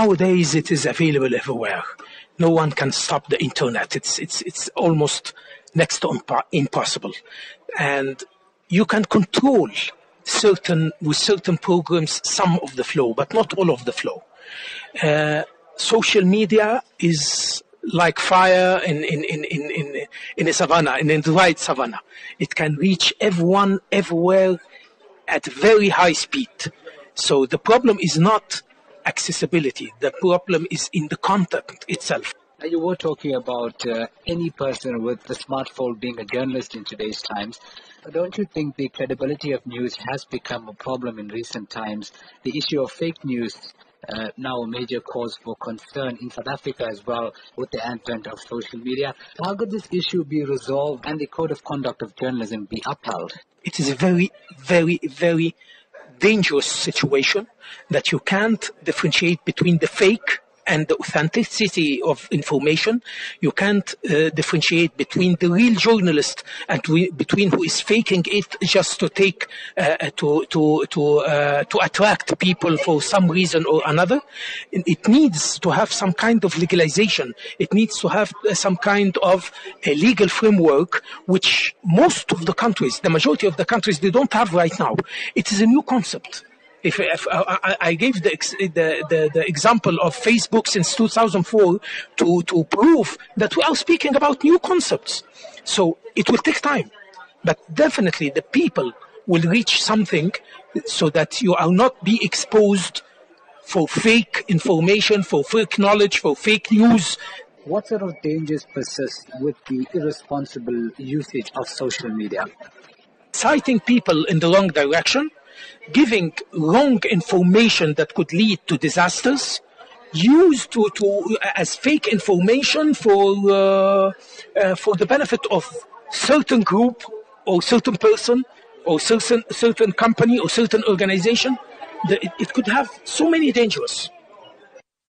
Nowadays, it is available everywhere. No one can stop the internet. It's, it's, it's almost next to impo- impossible. And you can control certain, with certain programs, some of the flow, but not all of the flow. Uh, social media is like fire in, in, in, in, in, in a savannah, in a dry savannah. It can reach everyone, everywhere, at very high speed. So the problem is not accessibility. The problem is in the content itself. You were talking about uh, any person with a smartphone being a journalist in today's times. Don't you think the credibility of news has become a problem in recent times? The issue of fake news uh, now a major cause for concern in South Africa as well with the advent of social media. How could this issue be resolved and the code of conduct of journalism be upheld? It is a very, very, very dangerous situation that you can't differentiate between the fake and the authenticity of information. You can't uh, differentiate between the real journalist and we, between who is faking it just to take uh, to to to uh, to attract people for some reason or another. It needs to have some kind of legalization. It needs to have some kind of a legal framework, which most of the countries, the majority of the countries, they don't have right now. It is a new concept. If, if uh, I, I, gave the, the, the, the, example of Facebook since 2004 to, to prove that we are speaking about new concepts. So it will take time. But definitely the people will reach something so that you are not be exposed for fake information, for fake knowledge, for fake news. What sort of dangers persist with the irresponsible usage of social media? Citing people in the wrong direction, giving wrong information that could lead to disasters used to, to as fake information for uh, uh, for the benefit of certain group or certain person or certain certain company or certain organization it, it could have so many dangers